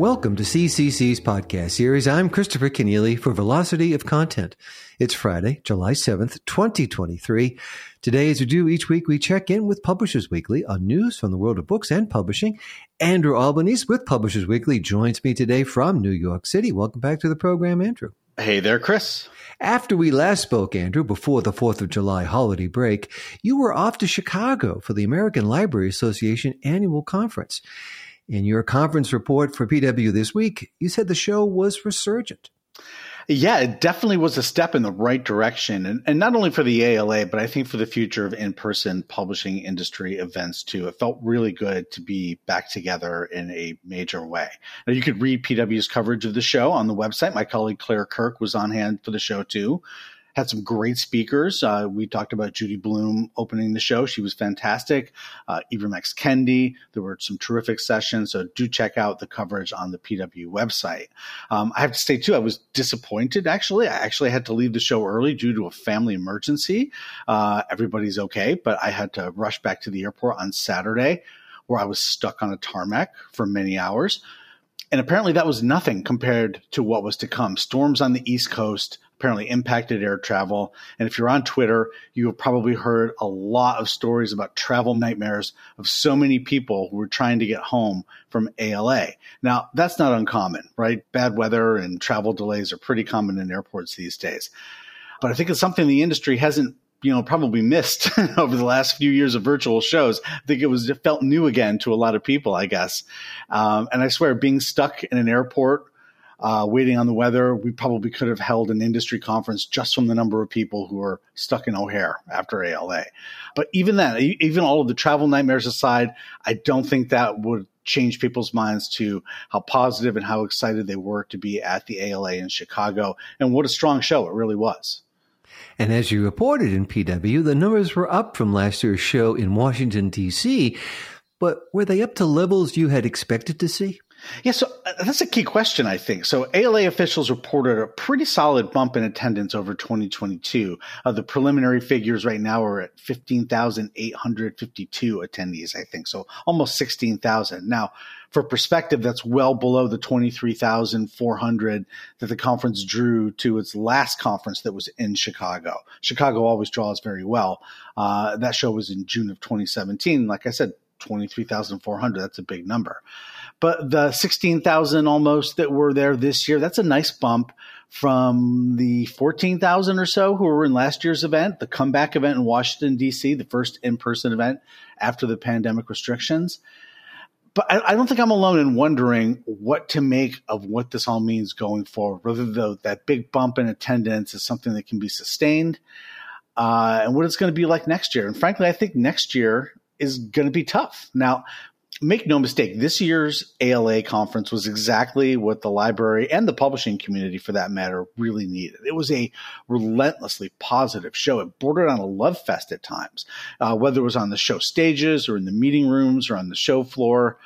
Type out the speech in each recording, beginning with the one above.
Welcome to CCC's podcast series. I'm Christopher Kenneally for Velocity of Content. It's Friday, July 7th, 2023. Today, as we do each week, we check in with Publishers Weekly on news from the world of books and publishing. Andrew Albanese with Publishers Weekly joins me today from New York City. Welcome back to the program, Andrew. Hey there, Chris. After we last spoke, Andrew, before the 4th of July holiday break, you were off to Chicago for the American Library Association annual conference. In your conference report for PW this week, you said the show was resurgent. Yeah, it definitely was a step in the right direction. And, and not only for the ALA, but I think for the future of in person publishing industry events too. It felt really good to be back together in a major way. Now, you could read PW's coverage of the show on the website. My colleague Claire Kirk was on hand for the show too had some great speakers. Uh, we talked about Judy Blume opening the show. She was fantastic. Uh, Ibram X. Kendi. There were some terrific sessions. So do check out the coverage on the PW website. Um, I have to say too, I was disappointed actually. I actually had to leave the show early due to a family emergency. Uh, everybody's okay, but I had to rush back to the airport on Saturday where I was stuck on a tarmac for many hours. And apparently that was nothing compared to what was to come. Storms on the East Coast, apparently impacted air travel. And if you're on Twitter, you have probably heard a lot of stories about travel nightmares of so many people who were trying to get home from ALA. Now, that's not uncommon, right? Bad weather and travel delays are pretty common in airports these days. But I think it's something the industry hasn't you know probably missed over the last few years of virtual shows. I think it was it felt new again to a lot of people, I guess. Um, and I swear, being stuck in an airport uh, waiting on the weather. We probably could have held an industry conference just from the number of people who are stuck in O'Hare after ALA. But even then, even all of the travel nightmares aside, I don't think that would change people's minds to how positive and how excited they were to be at the ALA in Chicago. And what a strong show it really was. And as you reported in PW, the numbers were up from last year's show in Washington, D.C., but were they up to levels you had expected to see? Yeah, so uh, that's a key question, I think. So ALA officials reported a pretty solid bump in attendance over 2022. Uh, the preliminary figures right now are at 15,852 attendees, I think. So almost 16,000. Now, for perspective, that's well below the 23,400 that the conference drew to its last conference that was in Chicago. Chicago always draws very well. Uh, that show was in June of 2017. Like I said, 23,400. That's a big number. But the 16,000 almost that were there this year, that's a nice bump from the 14,000 or so who were in last year's event, the comeback event in Washington, D.C., the first in person event after the pandemic restrictions. But I, I, don't think I'm alone in wondering what to make of what this all means going forward, whether the, that big bump in attendance is something that can be sustained. Uh, and what it's going to be like next year. And frankly, I think next year is going to be tough. Now, make no mistake, this year's ALA conference was exactly what the library and the publishing community, for that matter, really needed. It was a relentlessly positive show. It bordered on a love fest at times, uh, whether it was on the show stages or in the meeting rooms or on the show floor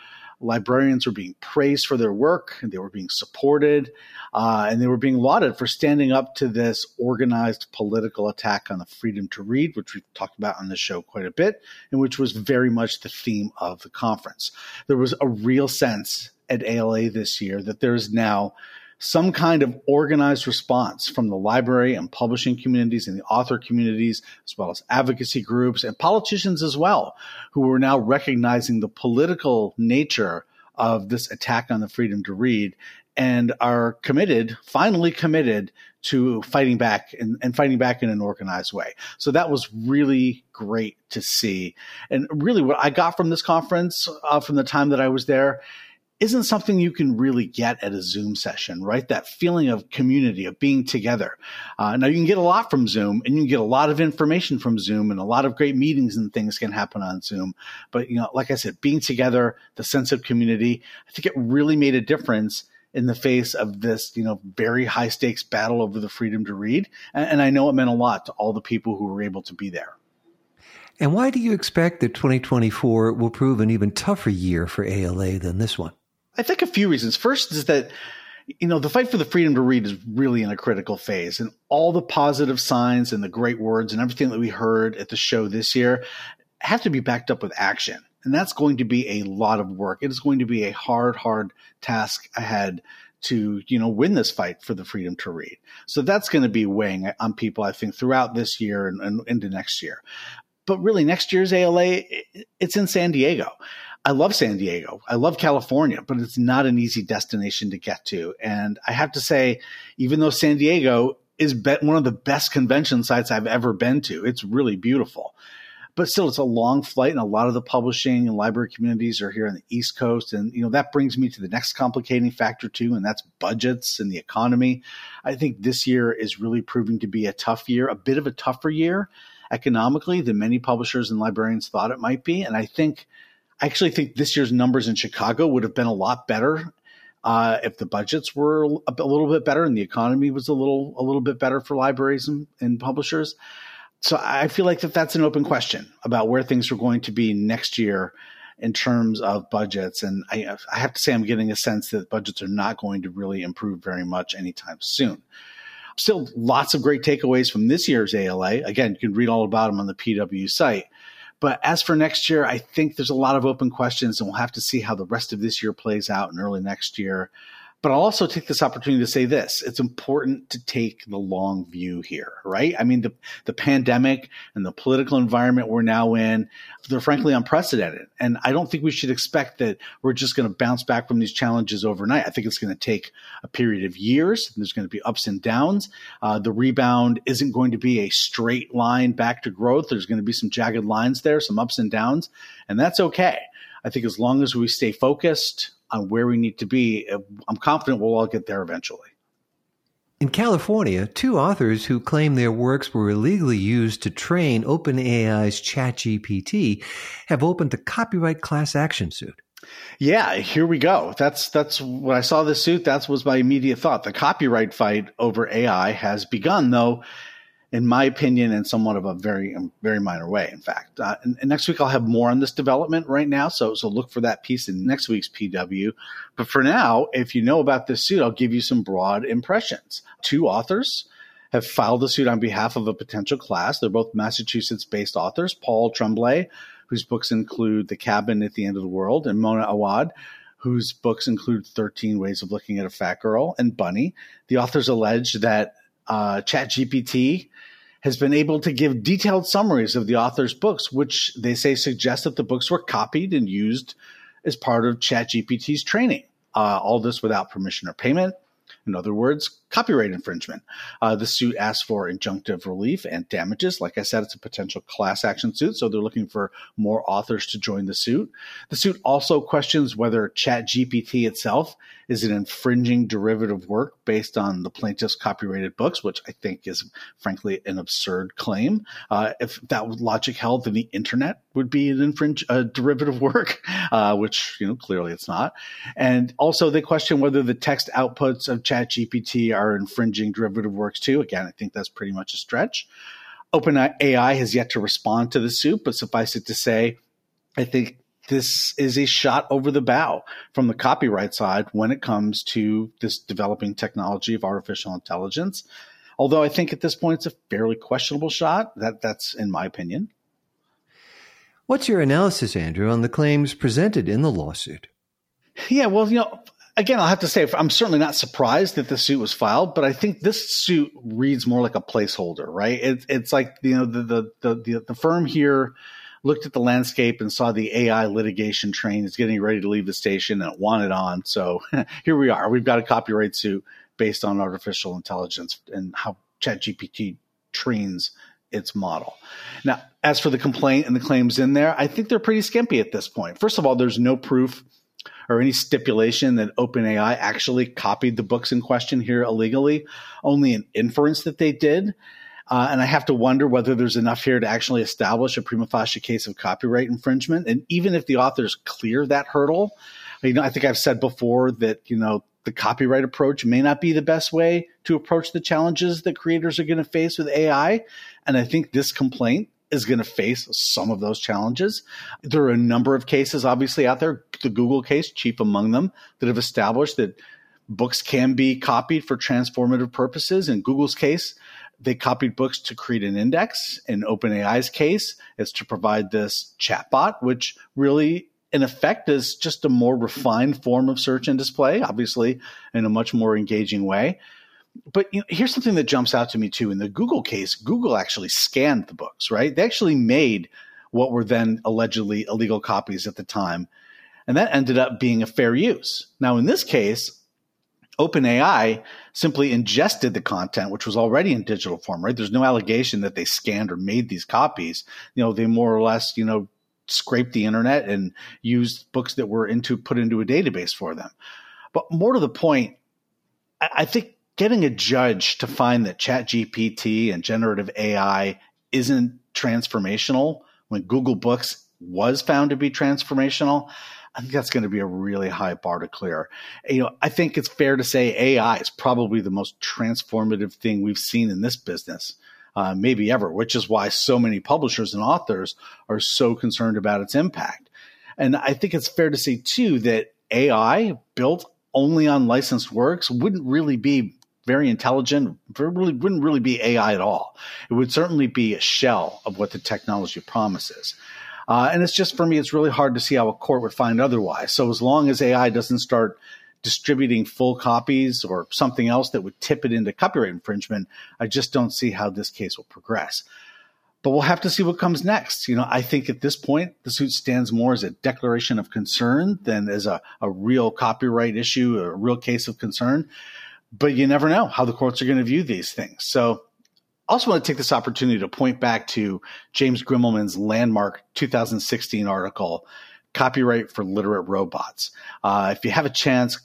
librarians were being praised for their work, and they were being supported, uh, and they were being lauded for standing up to this organized political attack on the freedom to read, which we've talked about on the show quite a bit, and which was very much the theme of the conference. There was a real sense at ALA this year that there is now some kind of organized response from the library and publishing communities and the author communities, as well as advocacy groups and politicians as well, who are now recognizing the political nature of this attack on the freedom to read and are committed, finally committed to fighting back and, and, fighting back in an organized way. So that was really great to see. And really what I got from this conference, uh, from the time that I was there, isn't something you can really get at a Zoom session, right? That feeling of community, of being together. Uh, now, you can get a lot from Zoom and you can get a lot of information from Zoom and a lot of great meetings and things can happen on Zoom. But, you know, like I said, being together, the sense of community, I think it really made a difference in the face of this, you know, very high stakes battle over the freedom to read. And, and I know it meant a lot to all the people who were able to be there. And why do you expect that 2024 will prove an even tougher year for ALA than this one? I think a few reasons. First is that you know the fight for the freedom to read is really in a critical phase, and all the positive signs and the great words and everything that we heard at the show this year have to be backed up with action. And that's going to be a lot of work. It is going to be a hard, hard task ahead to, you know, win this fight for the freedom to read. So that's going to be weighing on people, I think, throughout this year and, and into next year. But really, next year's ALA, it's in San Diego. I love San Diego. I love California, but it's not an easy destination to get to. And I have to say, even though San Diego is one of the best convention sites I've ever been to, it's really beautiful. But still, it's a long flight, and a lot of the publishing and library communities are here on the East Coast. And, you know, that brings me to the next complicating factor, too, and that's budgets and the economy. I think this year is really proving to be a tough year, a bit of a tougher year economically than many publishers and librarians thought it might be. And I think – I actually think this year's numbers in Chicago would have been a lot better uh, if the budgets were a, a, little bit better and the economy was a little a little bit better for libraries and, and publishers. So I feel like that that's an open question about where things are going to be next year in terms of budgets. And I, I have to say, I'm getting a sense that budgets are not going to really improve very much anytime soon. Still, lots of great takeaways from this year's ALA. Again, you can read all about them on the PW site. But as for next year, I think there's a lot of open questions, and we'll have to see how the rest of this year plays out and early next year. But I'll also take this opportunity to say this. It's important to take the long view here, right? I mean, the, the pandemic and the political environment we're now in, they're frankly unprecedented. And I don't think we should expect that we're just going to bounce back from these challenges overnight. I think it's going to take a period of years. There's going to be ups and downs. Uh, the rebound isn't going to be a straight line back to growth. There's going to be some jagged lines there, some ups and downs, and that's okay. I think as long as we stay focused, on where we need to be, uh, I'm confident we'll all get there eventually. In California, two authors who claim their works were illegally used to train OpenAI's ChatGPT have opened a copyright class action suit. Yeah, here we go. That's that's when I saw this suit. That was my immediate thought. The copyright fight over AI has begun, though in my opinion, in somewhat of a very, um, very minor way. In fact, uh, and, and, next week I'll have more on this development. Right now, so so look for that piece in next week's PW. But for now, if you know about this suit, I'll give you some broad impressions. Two authors have filed a suit on behalf of a potential class. They're both Massachusetts-based authors. Paul Tremblay, whose books include The Cabin at the End of the World, and Mona Awad, whose books include 13 Ways of Looking at a Fat Girl and Bunny. The authors allege that uh, ChatGPT has been able to give detailed summaries of the author's books, which they say suggest that the books were copied and used as part of ChatGPT's training. Uh, all this without permission or payment. In other words, copyright infringement. Uh, the suit asks for injunctive relief and damages. Like I said, it's a potential class action suit, so they're looking for more authors to join the suit. The suit also questions whether ChatGPT itself is an infringing derivative work based on the plaintiff's copyrighted books, which I think is frankly an absurd claim. Uh, if that logic held, then the internet would be an infringe a derivative work, uh, which you know clearly it's not. And also they question whether the text outputs of ChatGPT are infringing derivative works too. Again, I think that's pretty much a stretch. OpenAI has yet to respond to the suit, but suffice it to say, I think this is a shot over the bow from the copyright side when it comes to this developing technology of artificial intelligence. Although I think at this point it's a fairly questionable shot. That that's in my opinion. What's your analysis, Andrew, on the claims presented in the lawsuit? Yeah, well, you know, again, I'll have to say I'm certainly not surprised that the suit was filed, but I think this suit reads more like a placeholder, right? It, it's like you know the the the, the, the firm here looked at the landscape and saw the AI litigation train is getting ready to leave the station and it wanted on. So here we are. We've got a copyright suit based on artificial intelligence and how ChatGPT trains its model. Now, as for the complaint and the claims in there, I think they're pretty skimpy at this point. First of all, there's no proof or any stipulation that OpenAI actually copied the books in question here illegally, only an inference that they did. Uh, and I have to wonder whether there's enough here to actually establish a prima facie case of copyright infringement. And even if the authors clear that hurdle, you know, I think I've said before that, you know, the copyright approach may not be the best way to approach the challenges that creators are going to face with AI. And I think this complaint is going to face some of those challenges. There are a number of cases, obviously, out there, the Google case, chief among them, that have established that books can be copied for transformative purposes. In Google's case, they copied books to create an index. In OpenAI's case, it's to provide this chatbot, which really in effect is just a more refined form of search and display, obviously in a much more engaging way. But you know, here's something that jumps out to me too. In the Google case, Google actually scanned the books, right? They actually made what were then allegedly illegal copies at the time. And that ended up being a fair use. Now, in this case, OpenAI simply ingested the content, which was already in digital form, right? There's no allegation that they scanned or made these copies. You know, they more or less, you know, scraped the internet and used books that were into put into a database for them. But more to the point, I think getting a judge to find that ChatGPT and generative AI isn't transformational when Google Books was found to be transformational, I think that's going to be a really high bar to clear. You know, I think it's fair to say AI is probably the most transformative thing we've seen in this business, uh, maybe ever, which is why so many publishers and authors are so concerned about its impact. And I think it's fair to say too that AI built only on licensed works wouldn't really be very intelligent, really wouldn't really be AI at all. It would certainly be a shell of what the technology promises. Uh, and it's just for me, it's really hard to see how a court would find otherwise. So as long as AI doesn't start distributing full copies or something else that would tip it into copyright infringement, I just don't see how this case will progress. But we'll have to see what comes next. You know, I think at this point, the suit stands more as a declaration of concern than as a, a real copyright issue, a real case of concern. But you never know how the courts are going to view these things. So also want to take this opportunity to point back to James Grimmelmann's landmark 2016 article, Copyright for Literate Robots. Uh, if you have a chance,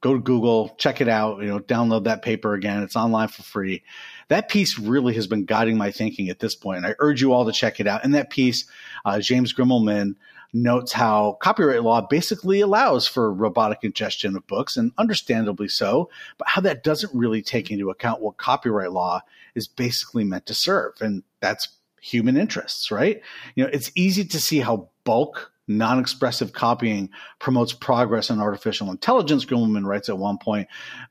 go to Google, check it out, you know, download that paper again. It's online for free. That piece really has been guiding my thinking at this point. I urge you all to check it out. In that piece, uh, James Grimmelmann notes how copyright law basically allows for robotic ingestion of books, and understandably so, but how that doesn't really take into account what copyright law is basically meant to serve. And that's human interests, right? You know, it's easy to see how bulk non expressive copying promotes progress in artificial intelligence, Grimmelmann writes at one point,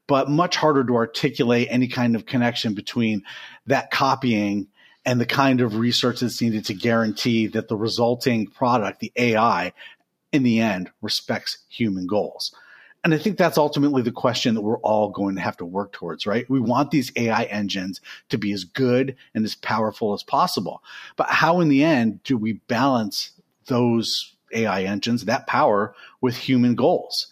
but much harder to articulate any kind of connection between that copying and the kind of research that's needed to guarantee that the resulting product, the AI, in the end respects human goals. And I think that's ultimately the question that we're all going to have to work towards, right? We want these AI engines to be as good and as powerful as possible. But how in the end do we balance those AI engines, that power with human goals?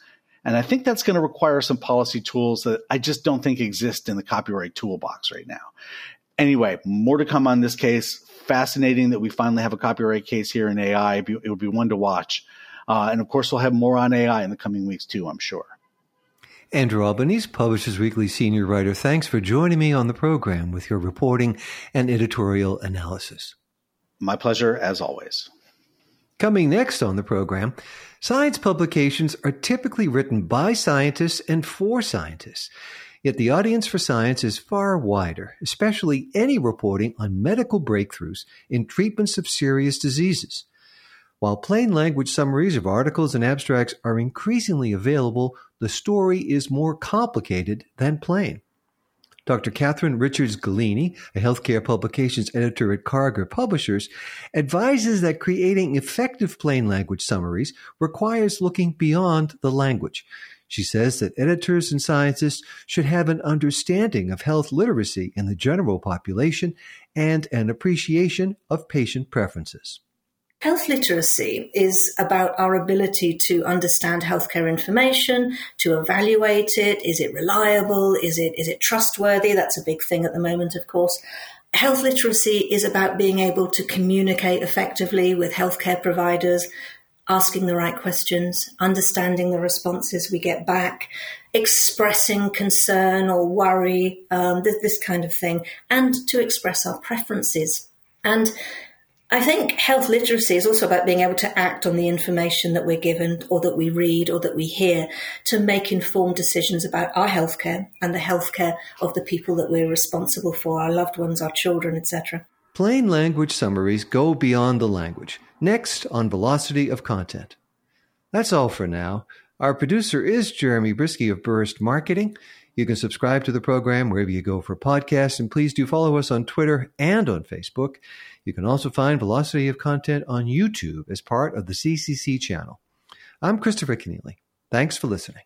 And I think that's going to require some policy tools that I just don't think exist in the copyright toolbox right now. Anyway, more to come on this case. Fascinating that we finally have a copyright case here in AI. It would be one to watch. Uh, and of course, we'll have more on AI in the coming weeks too, I'm sure. Andrew Albanese, Publishers Weekly senior writer, thanks for joining me on the program with your reporting and editorial analysis. My pleasure, as always. Coming next on the program, science publications are typically written by scientists and for scientists. Yet the audience for science is far wider, especially any reporting on medical breakthroughs in treatments of serious diseases. While plain language summaries of articles and abstracts are increasingly available, the story is more complicated than plain. Dr. Catherine Richards Golini, a healthcare publications editor at Karger Publishers, advises that creating effective plain language summaries requires looking beyond the language. She says that editors and scientists should have an understanding of health literacy in the general population and an appreciation of patient preferences. Health literacy is about our ability to understand healthcare information, to evaluate it. Is it reliable? Is it, is it trustworthy? That's a big thing at the moment, of course. Health literacy is about being able to communicate effectively with healthcare providers, asking the right questions, understanding the responses we get back, expressing concern or worry, um, this, this kind of thing, and to express our preferences. And I think health literacy is also about being able to act on the information that we're given or that we read or that we hear to make informed decisions about our healthcare and the healthcare of the people that we're responsible for, our loved ones, our children, etc. Plain language summaries go beyond the language. Next on Velocity of Content. That's all for now. Our producer is Jeremy Brieske of Burst Marketing. You can subscribe to the program wherever you go for podcasts, and please do follow us on Twitter and on Facebook. You can also find Velocity of Content on YouTube as part of the CCC channel. I'm Christopher Kenneally. Thanks for listening.